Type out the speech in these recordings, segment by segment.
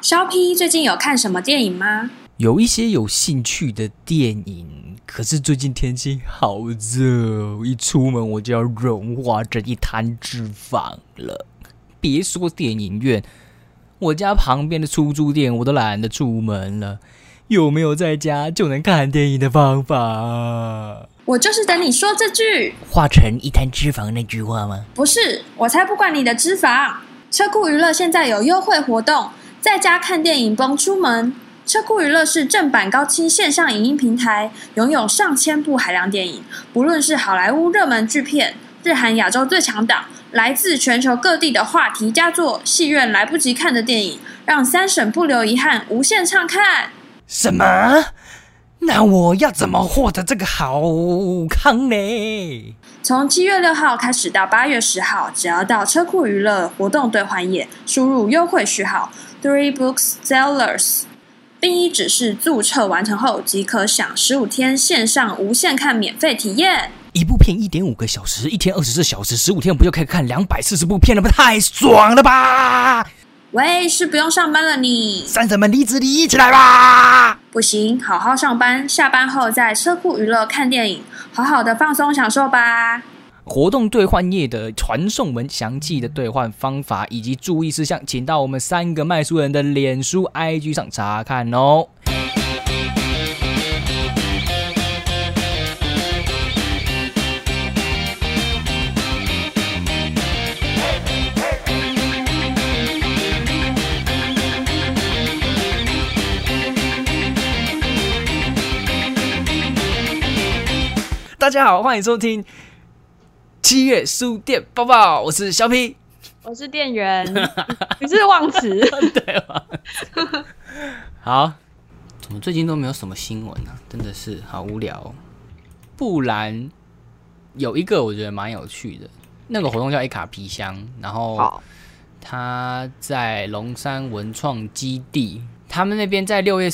肖 P 最近有看什么电影吗？有一些有兴趣的电影，可是最近天气好热，一出门我就要融化成一滩脂肪了。别说电影院，我家旁边的出租店我都懒得出门了。有没有在家就能看电影的方法？我就是等你说这句化成一滩脂肪那句话吗？不是，我才不管你的脂肪。车库娱乐现在有优惠活动，在家看电影不用出门。车库娱乐是正版高清线上影音平台，拥有上千部海量电影，不论是好莱坞热门巨片、日韩亚洲最强档，来自全球各地的话题佳作，戏院来不及看的电影，让三省不留遗憾，无限畅看。什么？那我要怎么获得这个好康呢？从七月六号开始到八月十号，只要到车库娱乐活动兑换页输入优惠序号 Three Books Sellers，并依指示注册完成后，即可享十五天线上无限看免费体验。一部片一点五个小时，一天二十四小时，十五天不就可以看两百四十部片了吗？太爽了吧！喂，是不用上班了你？三婶们离职离起来吧！不行，好好上班，下班后在车库娱乐看电影，好好的放松享受吧。活动兑换页的传送门详细的兑换方法以及注意事项，请到我们三个卖书人的脸书、IG 上查看哦。大家好，欢迎收听七月书店报报，我是小 P，我是店员，你是忘词对吧？好，怎么最近都没有什么新闻呢？真的是好无聊。不然有一个我觉得蛮有趣的，那个活动叫一卡皮箱，然后他在龙山文创基地，他们那边在六月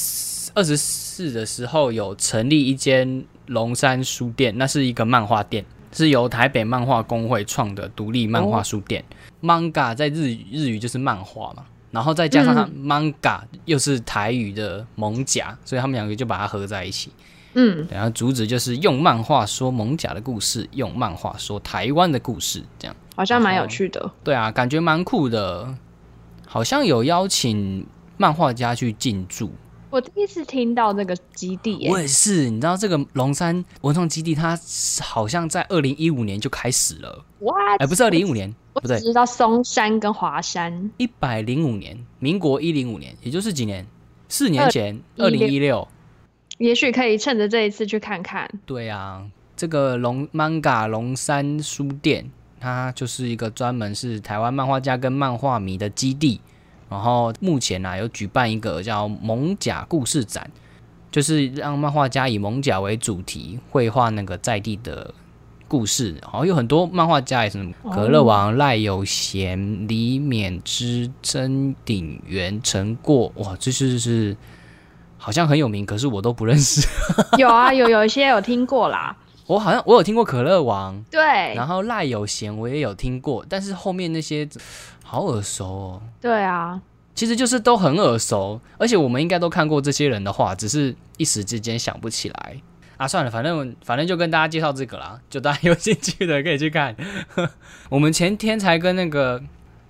二十四的时候有成立一间。龙山书店，那是一个漫画店，是由台北漫画工会创的独立漫画书店。manga 在日日语就是漫画嘛，然后再加上它 manga 又是台语的蒙甲，所以他们两个就把它合在一起。嗯，然后主旨就是用漫画说蒙甲的故事，用漫画说台湾的故事，这样好像蛮有趣的。对啊，感觉蛮酷的，好像有邀请漫画家去进驻。我第一次听到这个基地，我也是。你知道这个龙山文创基地，它好像在二零一五年就开始了。哇！哎，不是二零一五年，不对，知道松山跟华山。一百零五年，民国一零五年，也就是几年？四年前，二零一六。也许可以趁着这一次去看看。对啊，这个龙 manga 龙山书店，它就是一个专门是台湾漫画家跟漫画迷的基地。然后目前呢，有举办一个叫“蒙甲故事展”，就是让漫画家以蒙甲为主题绘画那个在地的故事。好像有很多漫画家，也是可乐王、赖有贤、李勉之、曾鼎元、陈过，哇，这是是好像很有名，可是我都不认识。有啊，有有一些有听过啦。我好像我有听过可乐王，对，然后赖有贤我也有听过，但是后面那些。好耳熟哦！对啊，其实就是都很耳熟，而且我们应该都看过这些人的话，只是一时之间想不起来啊。算了，反正反正就跟大家介绍这个啦，就大家有兴趣的可以去看。我们前天才跟那个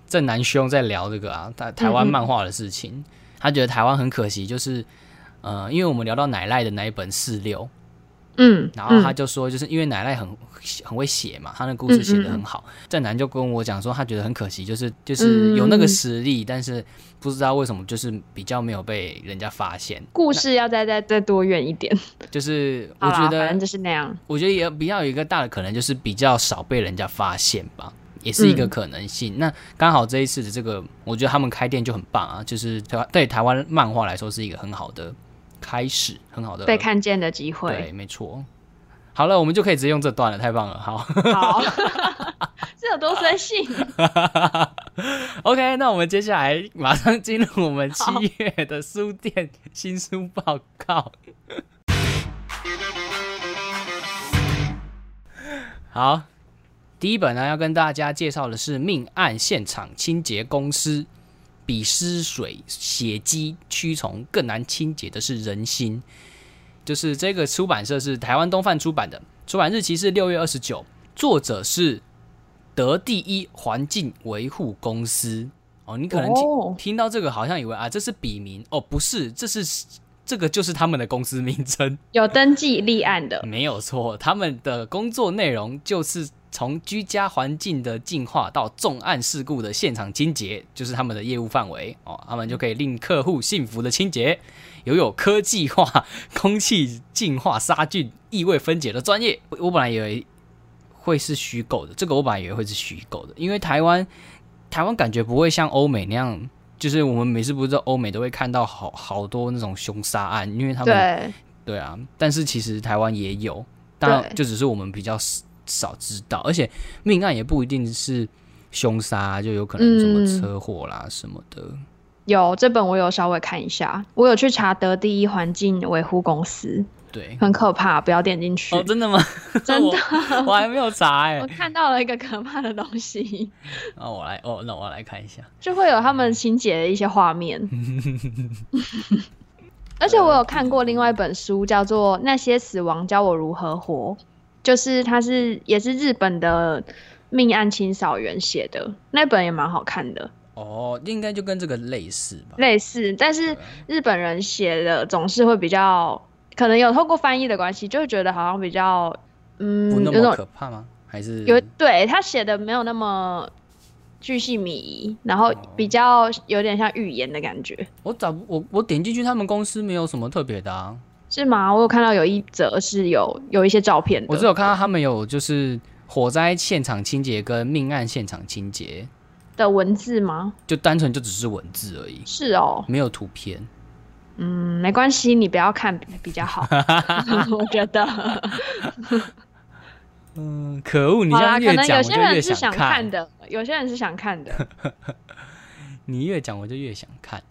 正南兄在聊这个啊，台台湾漫画的事情，他觉得台湾很可惜，就是呃，因为我们聊到奶赖的那一本四六。嗯，然后他就说，就是因为奶奶很很会写嘛，他那故事写的很好。正男就跟我讲说，他觉得很可惜，就是就是有那个实力，但是不知道为什么就是比较没有被人家发现。故事要再再再多远一点，就是我觉得反正就是那样。我觉得也比较有一个大的可能，就是比较少被人家发现吧，也是一个可能性。那刚好这一次的这个，我觉得他们开店就很棒啊，就是台对台湾漫画来说是一个很好的。开始很好的被看见的机会，对，没错。好了，我们就可以直接用这段了，太棒了。好，好，这有多随性。OK，那我们接下来马上进入我们七月的书店新书报告。好，第一本呢要跟大家介绍的是《命案现场清洁公司》。比湿水、血迹、蛆虫更难清洁的是人心。就是这个出版社是台湾东贩出版的，出版日期是六月二十九，作者是德第一环境维护公司。哦，你可能听、哦听到这个，好像以为啊，这是笔名哦，不是，这是这个就是他们的公司名称。有登记立案的，没有错，他们的工作内容就是从居家环境的净化到重案事故的现场清洁，就是他们的业务范围哦。他们就可以令客户幸福的清洁，拥有科技化空气净化杀菌、异味分解的专业。我我本来以为会是虚构的，这个我本来以为会是虚构的，因为台湾台湾感觉不会像欧美那样。就是我们每次不是欧美都会看到好好多那种凶杀案，因为他们对，对啊，但是其实台湾也有，当然对就只是我们比较少少知道，而且命案也不一定是凶杀，就有可能什么嗯车祸啦、什么的。有这本我有稍微看一下，我有去查德第一环境维护公司，对，很可怕，不要点进去。哦，真的吗？真的我，我还没有查哎、我看到了一个可怕的东西，那我来哦，那我来看一下。就会有他们情节的一些画面。而且我有看过另外一本书，叫做《那些死亡教我如何活》，就是它是也是日本的命案清扫员写的，那本也蛮好看的，哦，应该就跟这个类似吧？类似，但是日本人写的总是会比较，可能有透过翻译的关系，就会觉得好像比较，嗯，不那么可怕吗？还是有对他写的没有那么巨细靡遗，然后比较有点像预言的感觉，我找我我点进去，他们公司没有什么特别的啊。是吗？我有看到有一则是有有一些照片的，我只有看到他们有就是火灾现场清洁跟命案现场清洁，的文字吗？就单纯就只是文字而已，是哦，没有图片。嗯，没关系，你不要看比比较好，我觉得。嗯，可恶！你好啦，这样越可能有些讲我就越人是想看。看的，有些人是想看的。你越讲我就越想看。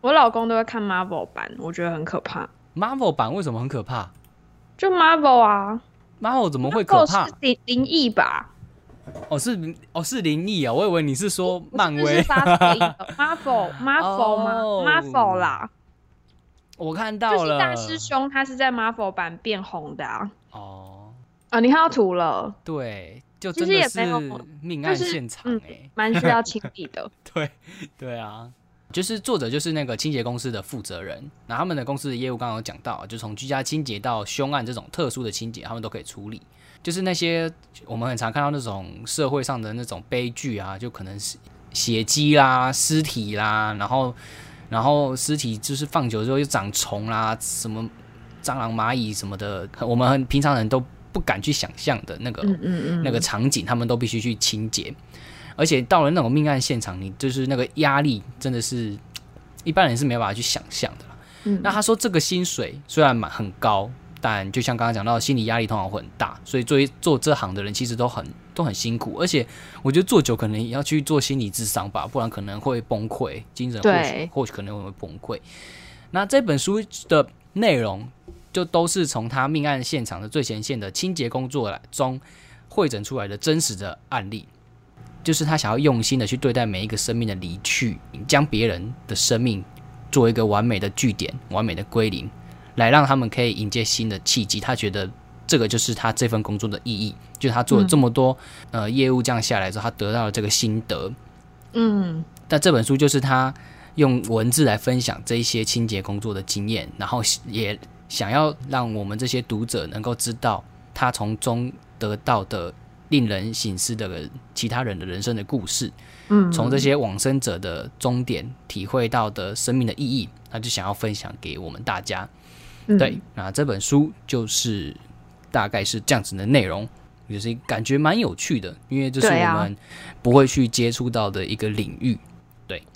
我老公都会看 Marvel 版，我觉得很可怕。Marvel 版为什么很可怕就 Marvel 啊，？Marvel 怎么会可怕是？灵灵异吧？哦，是哦，是灵异啊！我以为你是说漫威不是是。发死灵的 Marvel Marvel 吗、哦 Marvel 啦，我看就是到了。大师兄他是在 Marvel 版变红的啊。哦，啊，你看到图了，对，就其真的是命案现场嗯哎、蛮需要清理的。对对啊，就是作者就是那个清洁公司的负责人，那他们的公司的业务刚刚有讲到，就从居家清洁到凶案这种特殊的清洁，他们都可以处理。就是那些我们很常看到那种社会上的那种悲剧啊，就可能是血迹啦、尸体啦，然后然后尸体就是放久之后又长虫啦，什么蟑螂、蚂蚁什么的，我们很平常人都不敢去想象的那个嗯嗯嗯，那个场景，他们都必须去清洁。而且到了那种命案现场，你就是那个压力真的是一般人是没有办法去想象的啦。嗯那他说这个薪水虽然蛮很高，但就像刚刚讲到，心理压力通常会很大，所以作为做这行的人其实都很都很辛苦。而且我觉得做久可能也要去做心理智商吧，不然可能会崩溃，精神或许或许可能会崩溃。那这本书的内容就都是从他命案现场的最前线的清洁工作来中会诊出来的真实的案例，就是他想要用心的去对待每一个生命的离去，将别人的生命做一个完美的据点、完美的归零，来让他们可以迎接新的契机。他觉得这个就是他这份工作的意义，就是他做了这么多、呃业务这样下来之后，他得到了这个心得。嗯但这本书就是他用文字来分享这一些清洁工作的经验，然后也想要让我们这些读者能够知道他从中得到的令人醒思的其他人的人生的故事，嗯，从这些往生者的终点体会到的生命的意义，他就想要分享给我们大家。嗯对，那这本书就是大概是这样子的内容，就是感觉蛮有趣的，因为这是我们不会去接触到的一个领域。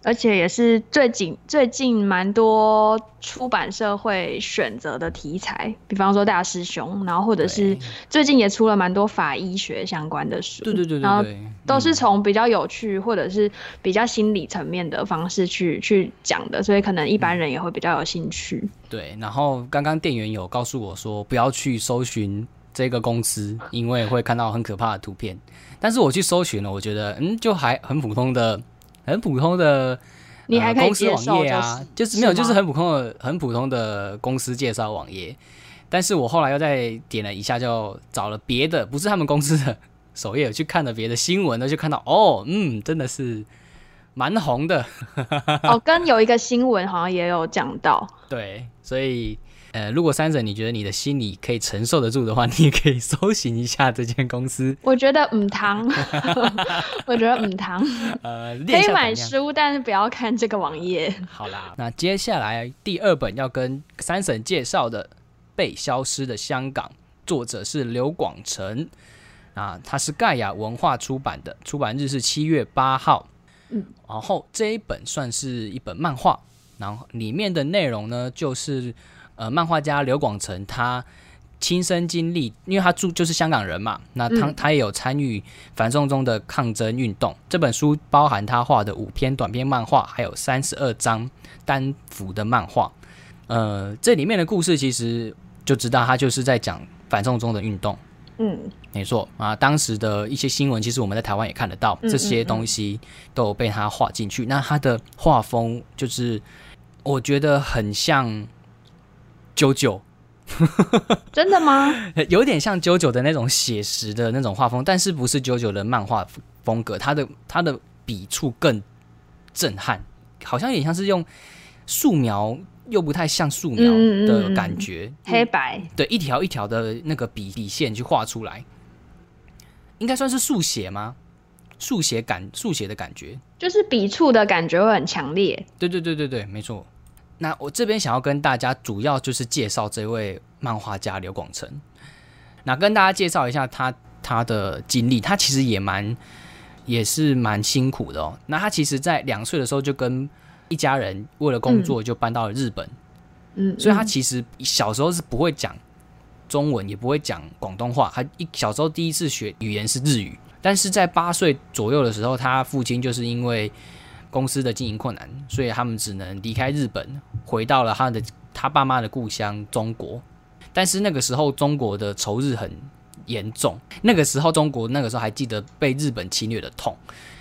而且也是最近最近蛮多出版社会选择的题材，比方说大师兄，然后或者是最近也出了蛮多法医学相关的书，对对对然后对对，都是嗯从比较有趣或者是比较心理层面的方式去去讲的，所以可能一般人也会比较有兴趣。对。然后刚刚店员有告诉我说，不要去搜寻这个公司，因为会看到很可怕的图片。但是我去搜寻了，我觉得嗯，就还很普通的、很普通的你还可以公司网页啊，就是没有，就是很普通的、很普通的公司介绍网页。但是我后来又再点了一下，就找了别的，不是他们公司的首页，去看了别的新闻呢，就看到哦，嗯，真的是蛮红的。哦，跟有一个新闻好像也有讲到，对，所以呃，如果三婶你觉得你的心理可以承受得住的话，你也可以搜寻一下这间公司，我觉得嗯糖，我觉得嗯糖呃，可以买。书，但是不要看这个网页。好啦，那接下来第二本要跟三婶介绍的《被消失的香港》，作者是刘广成，啊，他是盖亚文化出版的，出版日是七月八号。嗯，然后这一本算是一本漫画，然后里面的内容呢，就是呃，漫画家刘广成他亲身经历，因为他住就是香港人嘛，那他、嗯他也有参与反送中的抗争运动。这本书包含他画的五篇短篇漫画，还有三十二张单幅的漫画。呃，这里面的故事其实就知道，他就是在讲反送中的运动。嗯，没错啊，当时的一些新闻，其实我们在台湾也看得到，嗯这些东西都有被他画进去。那他的画风就是，我觉得很像九九，真的吗？有点像九九的那种写实的那种画风，但是不是九九的漫画风格，它的它的笔触更震撼，好像也像是用素描，又不太像素描的嗯感觉，黑白，对，一条一条的那个笔笔线去画出来，应该算是速写吗？速写感，速写的感觉。就是笔触的感觉会很强烈。对对对对对，没错。那我这边想要跟大家主要就是介绍这位漫画家刘广成，那跟大家介绍一下他他的经历，他其实也蛮也是蛮辛苦的哦。那他其实在两岁的时候就跟一家人为了工作就搬到了日本，嗯，所以他嗯其实小时候是不会讲中文，也不会讲广东话。他一小时候第一次学语言是日语，但是在八岁左右的时候，他父亲就是因为公司的经营困难，所以他们只能离开日本，回到了他的他爸妈的故乡中国。但是那个时候中国的仇日很严重，那个时候中国那个时候还记得被日本侵略的痛。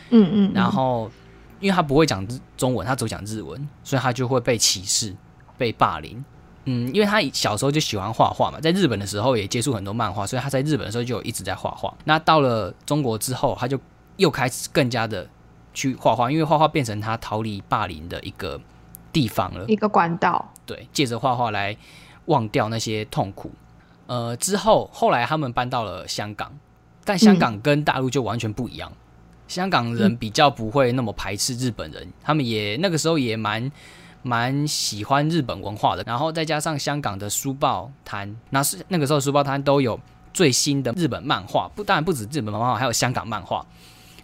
嗯嗯，然后因为他不会讲日中文，他只讲日文，所以他就会被歧视、被霸凌。嗯，因为他小时候就喜欢画画嘛，在日本的时候也接触很多漫画，所以他在日本的时候就一直在画画。那到了中国之后，他就又开始更加的去画画，因为画画变成他逃离霸凌的一个地方了。一个管道。对，借着画画来忘掉那些痛苦。呃，之后后来他们搬到了香港，但香港跟大陆就完全不一样。香港人比较不会那么排斥日本人，他们也那个时候也蛮蛮喜欢日本文化的。然后再加上香港的书报摊，那是那个时候书报摊都有最新的日本漫画，不当然不止日本漫画，还有香港漫画。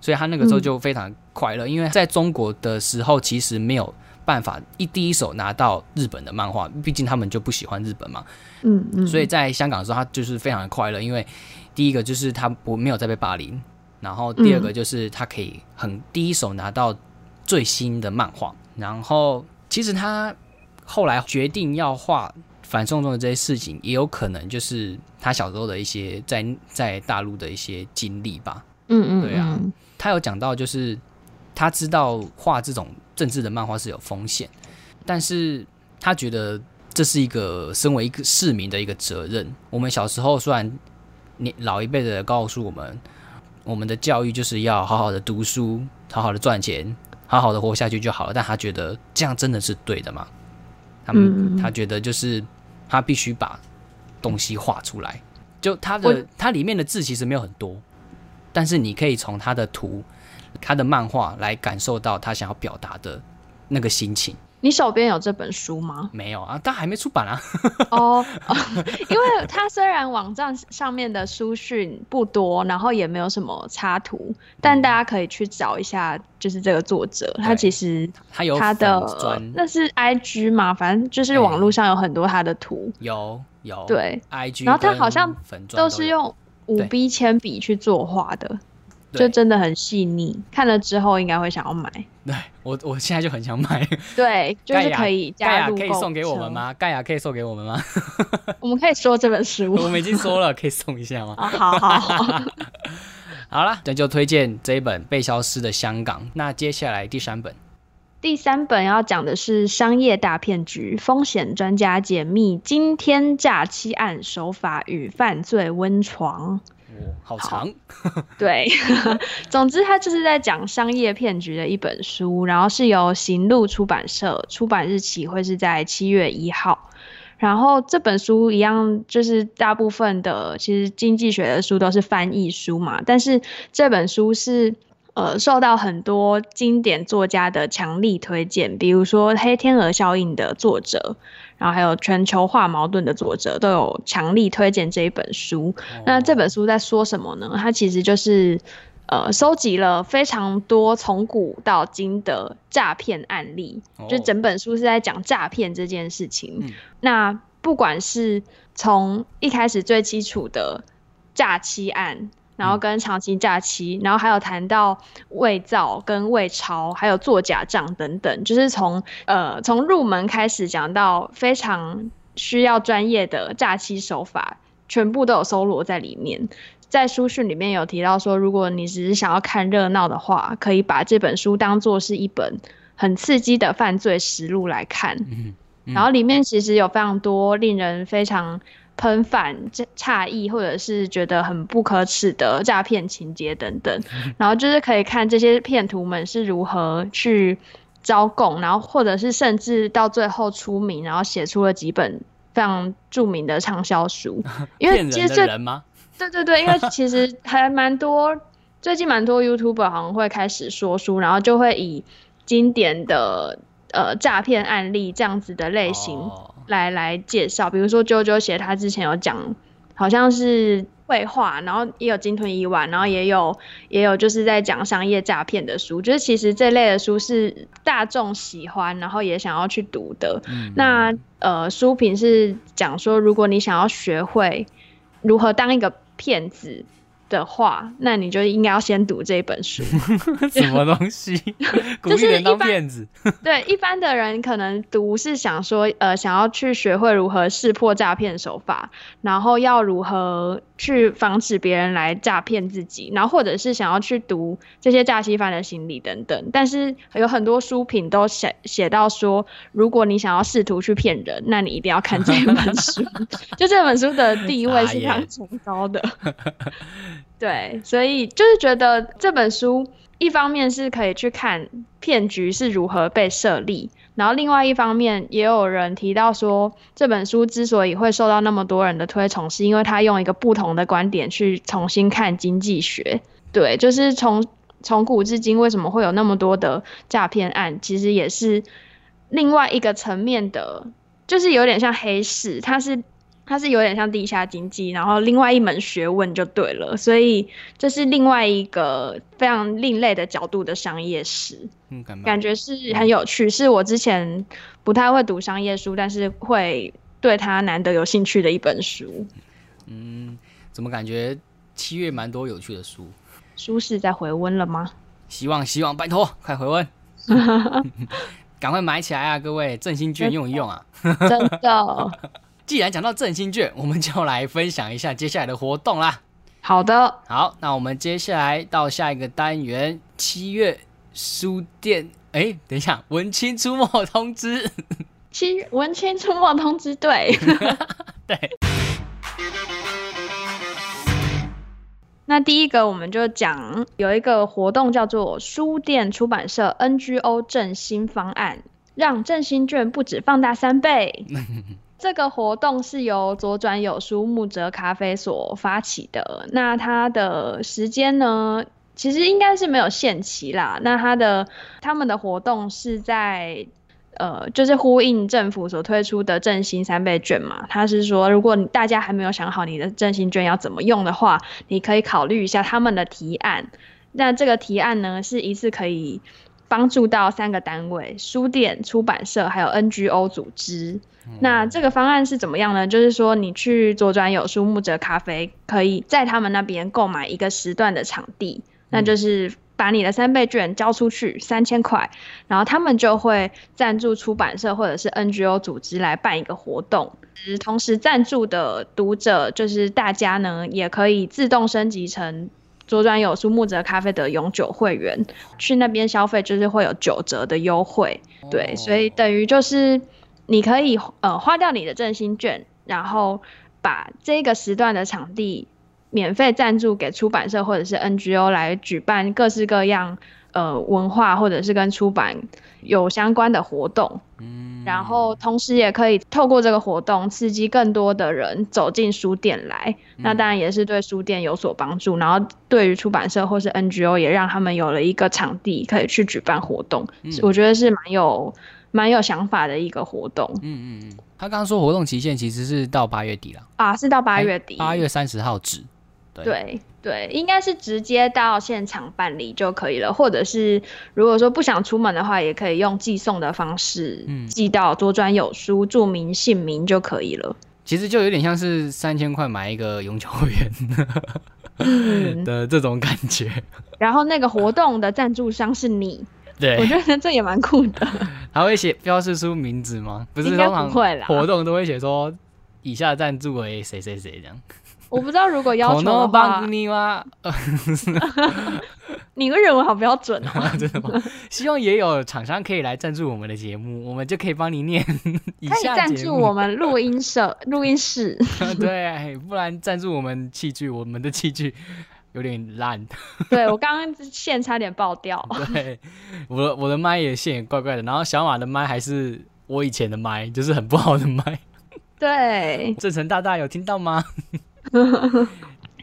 所以他那个时候就非常快乐，因为在中国的时候其实没有办法一第一手拿到日本的漫画，毕竟他们就不喜欢日本嘛。嗯嗯，所以在香港的时候，他就是非常的快乐，因为第一个就是他不没有再被霸凌，然后第二个就是他可以很第一手拿到最新的漫画，然后其实他后来决定要画反送中的这些事情，也有可能就是他小时候的一些在在大陆的一些经历吧。嗯嗯，对啊嗯他有讲到，就是他知道画这种政治的漫画是有风险，但是他觉得这是一个身为一个市民的一个责任。我们小时候虽然你老一辈的告诉我们，我们的教育就是要好好的读书，好好的赚钱，好好的活下去就好了。但他觉得这样真的是对的吗？他们、嗯他觉得就是他必须把东西画出来，就他的他里面的字其实没有很多，但是你可以从他的图、他的漫画来感受到他想要表达的那个心情。你手边有这本书吗？没有啊，但还没出版啊。哦，因为它虽然网站上面的书讯不多，然后也没有什么插图，但大家可以去找一下，就是这个作者，他其实他有他的那是 I G 嘛，反正就是网络上有很多他的图，有有对，IG，然后他好像粉专都是有用五对 B 铅笔去作画的，就真的很细腻，看了之后应该会想要买。对我我现在就很想买。对，就是可以盖加入购亚可以送给我们？吗？盖亚可以送给我们吗？我们可以说这本书。我们已经说了，可以送一下吗？啊，好好好，好了，那就推荐这一本《被消失的香港》。那接下来第三本，第三本要讲的是商业大骗局，风险专家解密惊天诈欺案手法与犯罪温床。哦好长。对，总之它就是在讲商业骗局的一本书，然后是由行路出版社，出版日期会是在七月一号。然后这本书一样，就是大部分的其实经济学的书都是翻译书嘛，但是这本书是。呃，受到很多经典作家的强力推荐，比如说《黑天鹅效应》的作者，然后还有《全球化矛盾》的作者，都有强力推荐这一本书。那这本书在说什么呢？它其实就是呃，收集了非常多从古到今的诈骗案例，就整本书是在讲诈骗这件事情。那不管是从一开始最基础的诈欺案。然后跟长期假期，然后还有谈到伪造跟伪钞，还有做假账等等，就是从呃从入门开始讲到非常需要专业的诈欺手法，全部都有搜罗在里面。在书讯里面有提到说，如果你只是想要看热闹的话，可以把这本书当做是一本很刺激的犯罪实录来看。然后里面其实有非常多令人非常。喷反、诧异，或者是觉得很不可耻的诈骗情节等等，然后就是可以看这些骗徒们是如何去招供，然后或者是甚至到最后出名，然后写出了几本非常著名的畅销书。因为其实人吗？对对对，因为其实还蛮多，最近蛮多 YouTuber 好像会开始说书，然后就会以经典的呃诈骗案例这样子的类型。来来介绍，比如说啾啾写他之前有讲，好像是绘画，然后也有金吞一万，然后也有也有就是在讲商业诈骗的书，就是其实这类的书是大众喜欢，然后也想要去读的。那呃，书评是讲说，如果你想要学会如何当一个骗子。的话，那你就应该要先读这本书。什么东西？就是人当骗子。对，一般的人可能读是想说，呃，想要去学会如何识破诈骗手法，然后要如何去防止别人来诈骗自己，然后或者是想要去读这些诈欺犯的心理等等。但是有很多书评都写写到说，如果你想要试图去骗人，那你一定要看这本书。就这本书的地位是非常崇高的。对，所以就是觉得这本书一方面是可以去看骗局是如何被设立，然后另外一方面也有人提到说，这本书之所以会受到那么多人的推崇，是因为他用一个不同的观点去重新看经济学。对，就是从从古至今为什么会有那么多的诈骗案，其实也是另外一个层面的，就是有点像黑市，它是。它是有点像地下经济，然后另外一门学问就对了，所以这是另外一个非常另类的角度的商业史，嗯，感觉是很有趣，是我之前不太会读商业书，但是会对它难得有兴趣的一本书。嗯，怎么感觉七月蛮多有趣的书？书是在回温了吗？希望希望，拜托快回温 赶快买起来啊，各位振兴券用一用啊，真的。既然讲到振兴券，我们就来分享一下接下来的活动啦。好的，好，那我们接下来到下一个单元，七月书店。哎，等一下，文青出没通知。七文青出没通知，对，对。那第一个，我们就讲有一个活动叫做书店出版社 NGO 振兴方案，让振兴券不止放大三倍。这个活动是由左转有书木泽咖啡所发起的。那它的时间呢，其实应该是没有限期啦。那它的他们的活动是在呃，就是呼应政府所推出的振兴三倍券嘛。他是说，如果大家还没有想好你的振兴券要怎么用的话，你可以考虑一下他们的提案。那这个提案呢，是一次可以帮助到三个单位：书店、出版社还有 NGO 组织。那这个方案是怎么样呢？就是说，你去左转有书木泽咖啡，可以在他们那边购买一个时段的场地，那就是把你的三倍券交出去三千块，然后他们就会赞助出版社或者是 NGO 组织来办一个活动，同时赞助的读者就是大家呢，也可以自动升级成左转有书木泽咖啡的永久会员，去那边消费就是会有九折的优惠。对，所以等于就是你可以呃花掉你的振兴券，然后把这个时段的场地免费赞助给出版社或者是 NGO 来举办各式各样呃文化或者是跟出版有相关的活动。嗯，然后同时也可以透过这个活动刺激更多的人走进书店来，那当然也是对书店有所帮助。然后对于出版社或是 NGO 也让他们有了一个场地可以去举办活动，我觉得是蛮有蛮有想法的一个活动。嗯嗯嗯，他刚刚说活动期限其实是到八月底了啊，是到八月底，八月三十号止。对对，应该是直接到现场办理就可以了，或者是如果说不想出门的话，也可以用寄送的方式，寄到多专有书，注明姓名就可以了。其实就有点像是三千块买一个永久会员 的这种感觉。然后那个活动的赞助商是你，对我觉得这也蛮酷的。还会写标示出名字吗？不是，应该不会啦。活动都会写说以下赞助为谁谁谁这样。我不知道如果要求的话，你个人文好标准啊，真的吗？希望也有厂商可以来赞助我们的节目，我们就可以帮你念。可以赞助我们录音社、录音室。对，不然赞助我们器具，我们的器具有点烂。对我刚刚线差点爆掉。对，我的我的麦也线也怪怪的，然后小马的麦还是我以前的麦，就是很不好的麦。对，正成大大有听到吗？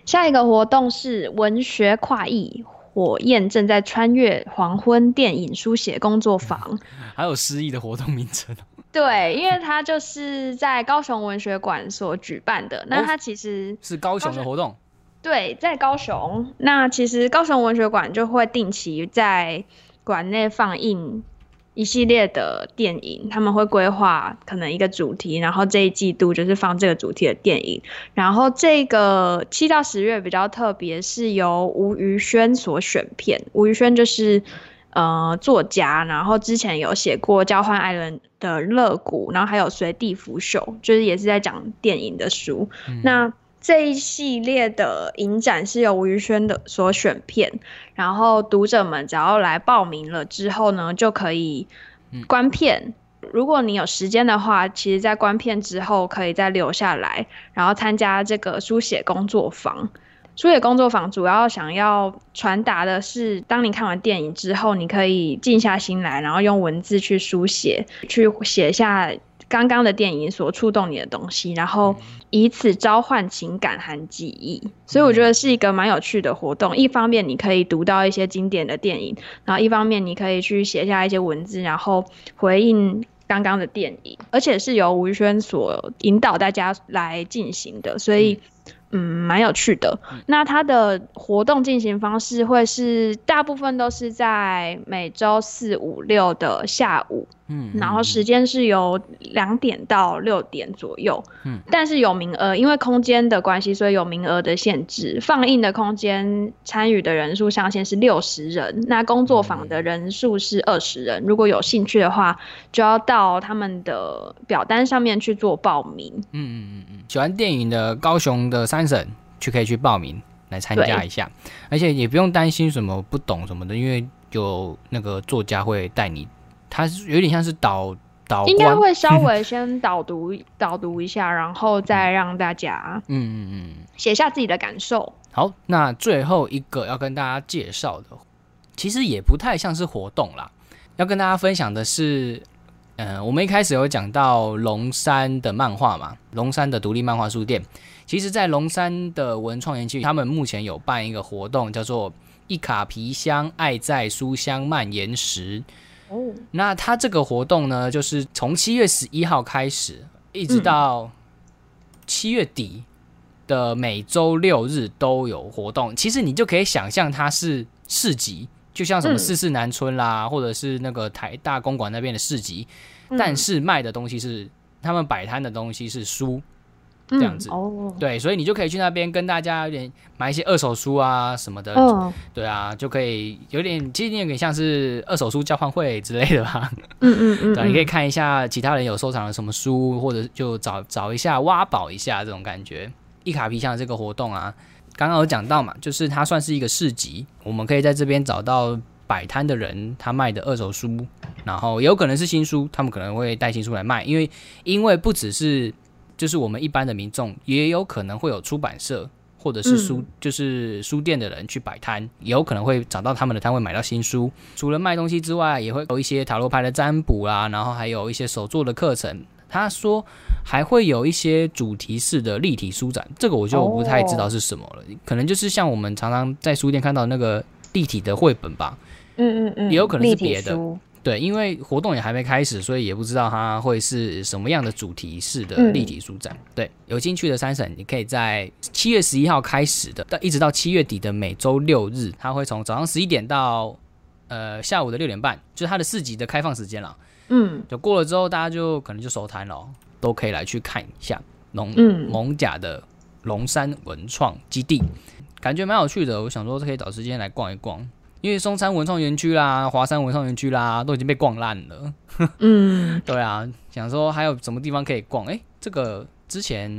下一个活动是文学跨译，火焰正在穿越黄昏电影书写工作坊，还有诗意的活动名称。对，因为它就是在高雄文学馆所举办的，那它其实是高雄的活动。对，在高雄，那其实高雄文学馆就会定期在馆内放映。一系列的电影，他们会规划可能一个主题，然后这一季度就是放这个主题的电影。然后这个七到十月比较特别，是由吴宇轩所选片。吴宇轩就是呃作家，然后之前有写过《交换爱人的乐谷》，然后还有《随地腐朽》，就是也是在讲电影的书。那这一系列的影展是由吴宇轩的所选片，然后读者们只要来报名了之后呢，就可以观片。如果你有时间的话，其实在观片之后可以再留下来，然后参加这个书写工作坊。书写工作坊主要想要传达的是，当你看完电影之后，你可以静下心来，然后用文字去书写，去写下。刚刚的电影所触动你的东西，然后以此召唤情感和记忆，所以我觉得是一个蛮有趣的活动。一方面你可以读到一些经典的电影，然后一方面你可以去写下一些文字，然后回应刚刚的电影，而且是由吴宇轩所引导大家来进行的，所以。嗯，蛮有趣的。那它的活动进行方式会是大部分都是在每周四、五、六的下午，嗯，然后时间是由两点到六点左右，嗯，但是有名额，因为空间的关系，所以有名额的限制。放映的空间参与的人数上限是六十人，那工作坊的人数是二十人。如果有兴趣的话，就要到他们的表单上面去做报名。嗯嗯嗯嗯，喜欢电影的高雄的三。三省去可以去报名来参加一下，而且也不用担心什么不懂什么的，因为有那个作家会带你，他是有点像是导导，应该会稍微 先导读导读一下，然后再让大家嗯嗯嗯写下自己的感受。好，那最后一个要跟大家介绍的，其实也不太像是活动啦，要跟大家分享的是，嗯，我们一开始有讲到龙山的漫画嘛，龙山的独立漫画书店。其实，在龙山的文创园区，他们目前有办一个活动，叫做“一卡皮箱爱在书香蔓延时”。哦，那它这个活动呢，就是从七月十一号开始，一直到七月底的每周六日都有活动。其实你就可以想象它是市集，就像什么四四南村啦，或者是那个台大公馆那边的市集，但是卖的东西是他们摆摊的东西是书。这样子，哦对，所以你就可以去那边跟大家有点买一些二手书啊什么的，对啊，就可以有点，其实有点像是二手书交换会之类的吧。嗯嗯嗯，对，你可以看一下其他人有收藏了什么书，或者就找找一下挖宝一下这种感觉。一卡皮箱这个活动啊，刚刚有讲到嘛，就是它算是一个市集，我们可以在这边找到摆摊的人，他卖的二手书，然后也有可能是新书，他们可能会带新书来卖，因为因为不只是就是我们一般的民众，也有可能会有出版社或者是书，就是书店的人去摆摊，也有可能会找到他们的摊位买到新书。除了卖东西之外，也会有一些塔罗牌的占卜啦，然后还有一些手作的课程。他说还会有一些主题式的立体书展，这个我就不太知道是什么了，可能就是像我们常常在书店看到那个立体的绘本吧。嗯嗯嗯，也有可能是别的对，因为活动也还没开始，所以也不知道它会是什么样的主题式的嗯立体书展。对，有兴趣的三省，你可以在七月十一号开始的，到一直到七月底的每周六日，它会从早上十一点到呃下午的六点半，就是它的四集的开放时间了。嗯就过了之后，大家就可能就收摊了哦，都可以来去看一下龙嗯蒙甲的龙山文创基地，感觉蛮有趣的。我想说可以找时间来逛一逛，因为松山文创园区啦、华山文创园区啦都已经被逛烂了。嗯，对啊，想说还有什么地方可以逛？诶，这个之前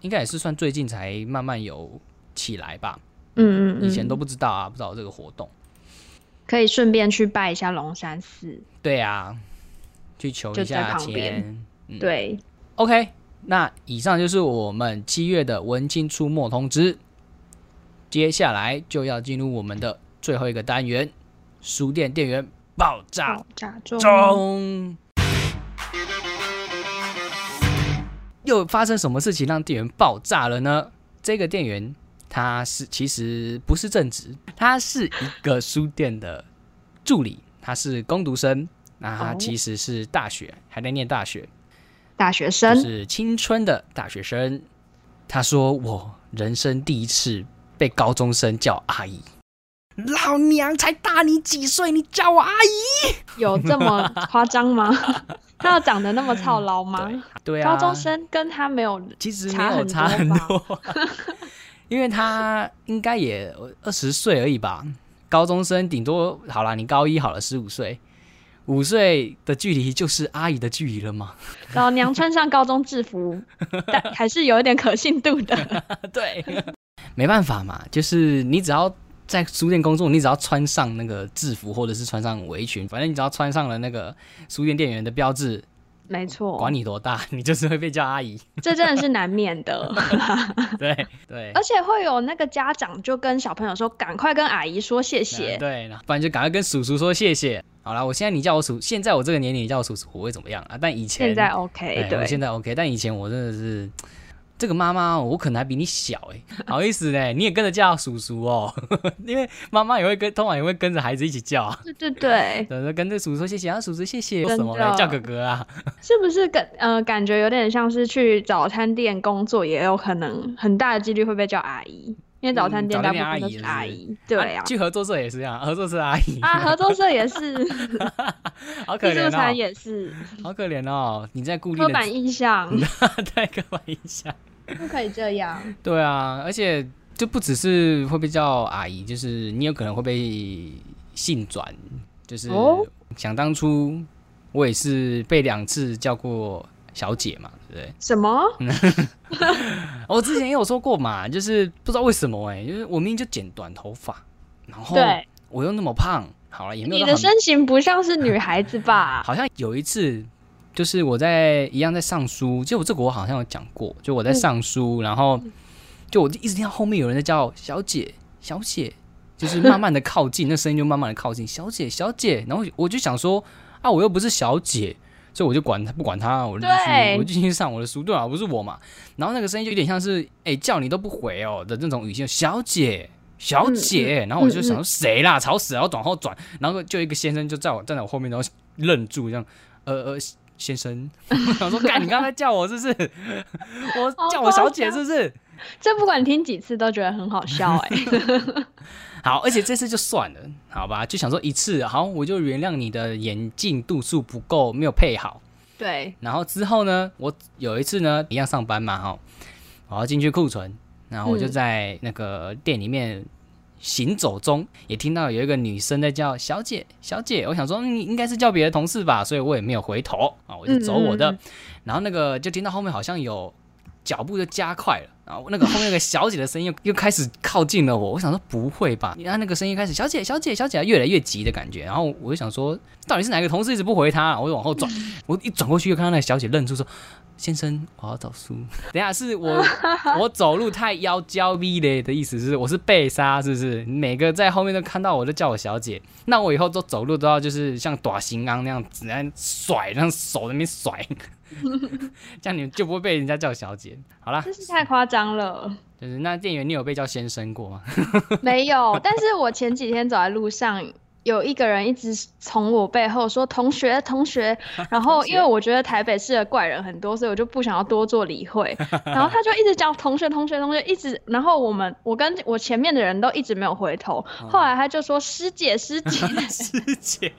应该也是算最近才慢慢有起来吧，嗯嗯，以前都嗯不知道啊，不知道这个活动。可以顺便去拜一下龙山寺。对啊，去求一下签。嗯对，OK，那以上就是我们七月的文青出没通知。接下来就要进入我们的最后一个单元——书店店员爆炸中，又发生什么事情让店员爆炸了呢？这个店员他是其实不是正职，他是一个书店的助理，他是工读生，那他哦其实是大学还在念大学，就大学生，是青春的大学生。他说：“我人生第一次被高中生叫阿姨，老娘才大你几岁，你叫我阿姨？有这么夸张吗？他要长得那么操劳吗？对啊，高中生跟他没有，其实没差很有差很多多，因为他应该也二十岁而已吧。高中生顶多好啦，你高一好了，十五岁，五岁的距离就是阿姨的距离了吗？老娘穿上高中制服，但还是有一点可信度的。对，没办法嘛，就是你只要在书店工作，你只要穿上那个制服或者是穿上围裙，反正你只要穿上了那个书店店员的标志，没错，管你多大，你就是会被叫阿姨。这真的是难免的。对对而且会有那个家长就跟小朋友说，赶快跟阿姨说谢谢。对，然后不然就赶快跟叔叔说谢谢。好啦，我现在你叫我叔，现在我这个年龄你叫我叔叔，我会怎么样啊？但以前现在哎 OK，对，我现在 OK，但以前我真的是这个妈妈，我可能还比你小哎、好意思呢，你也跟着叫叔叔哦，因为妈妈也会跟，通常也会跟着孩子一起叫啊，对对对，对，跟着叔叔说谢谢啊，叔叔谢谢，真什么的嘞？叫哥哥啊，是不是感呃感觉有点像是去早餐店工作，也有可能很大的几率会被叫阿姨，因为早餐店嗯早餐店大部分都是阿姨是阿姨。对啊，去合作社也是这样，合作社阿姨，啊，合作社也是，好可怜自助餐哦，也是，好可怜哦，你在固定刻板印象。对刻板印象。不可以这样。对啊，而且就不只是会被叫阿姨，就是你有可能会被性转，就是哦。想当初我也是被两次叫过小姐嘛，对不对？什么？我之前也有说过嘛，就是不知道为什么哎、就是我明明就剪短头发，然后，我又那么胖，好了也没有你的身形不像是女孩子吧？好像有一次，就是我在一样在上书，就我这个我好像有讲过，就我在上书，然后就我就一直听到后面有人在叫小姐，小姐，就是慢慢的靠近，那声音就慢慢的靠近，小姐，小姐，然后我就想说啊，我又不是小姐。所以我就管他不管他，我就继续我就继续上我的书，对啊，不是我嘛。然后那个声音就有点像是哎、叫你都不回哦的那种语气，小姐小姐。然后我就想说谁啦，吵死了，然后转后转，然后就一个先生就在我站在我后面，然后愣住这样，呃呃，先生，我想说，干，你刚才叫我是不是？我叫我小姐是不是？这不管听几次都觉得很好笑哎、好，而且这次就算了，好吧，就想说一次，好，我就原谅你的眼镜度数不够，没有配好。对，然后之后呢，我有一次呢，一样上班嘛，哈，我要进去库存，然后我就嗯。在那个店里面行走中，也听到有一个女生在叫小姐，小姐，我想说嗯你应该是叫别的同事吧，所以我也没有回头啊，我就走我的，嗯嗯。然后那个就听到后面好像有脚步就加快了，然后那个后面那个小姐的声音又 又开始靠近了我，我想说不会吧？你看那个声音开始小姐小姐小姐越来越急的感觉，然后我就想说到底是哪个同事一直不回他？我就往后转，我一转过去又看到那个小姐愣住说。先生，我要找书。等下是我 我走路太妖娇 V 嘞的意思是我是被杀是不是？每个在后面都看到我都叫我小姐，那我以后都走路都要就是像短行刚那样子，那甩，让手那边甩，这样你们就不会被人家叫小姐。好啦，真是太夸张了。就是那店员，你有被叫先生过吗？没有，但是我前几天走在路上。有一个人一直从我背后说“同学，同学”，然后因为我觉得台北市的怪人很多，所以我就不想要多做理会。然后他就一直叫“同学，同学，同学”，一直，然后我们我跟我前面的人都一直没有回头。后来他就说“师姐，师姐，师姐”，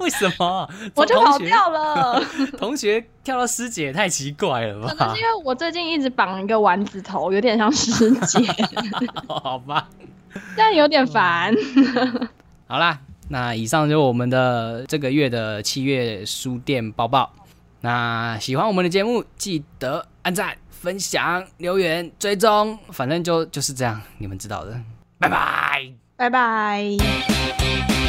为什么？我就跑掉了。同学跳到师姐太奇怪了吧？可能是因为我最近一直绑一个丸子头，有点像师姐。好吧，但有点烦。好啦，那以上就是我们的这个月的七月书店报报。那喜欢我们的节目，记得按赞、分享、留言、追踪，反正就就是这样，你们知道的。拜拜，拜拜。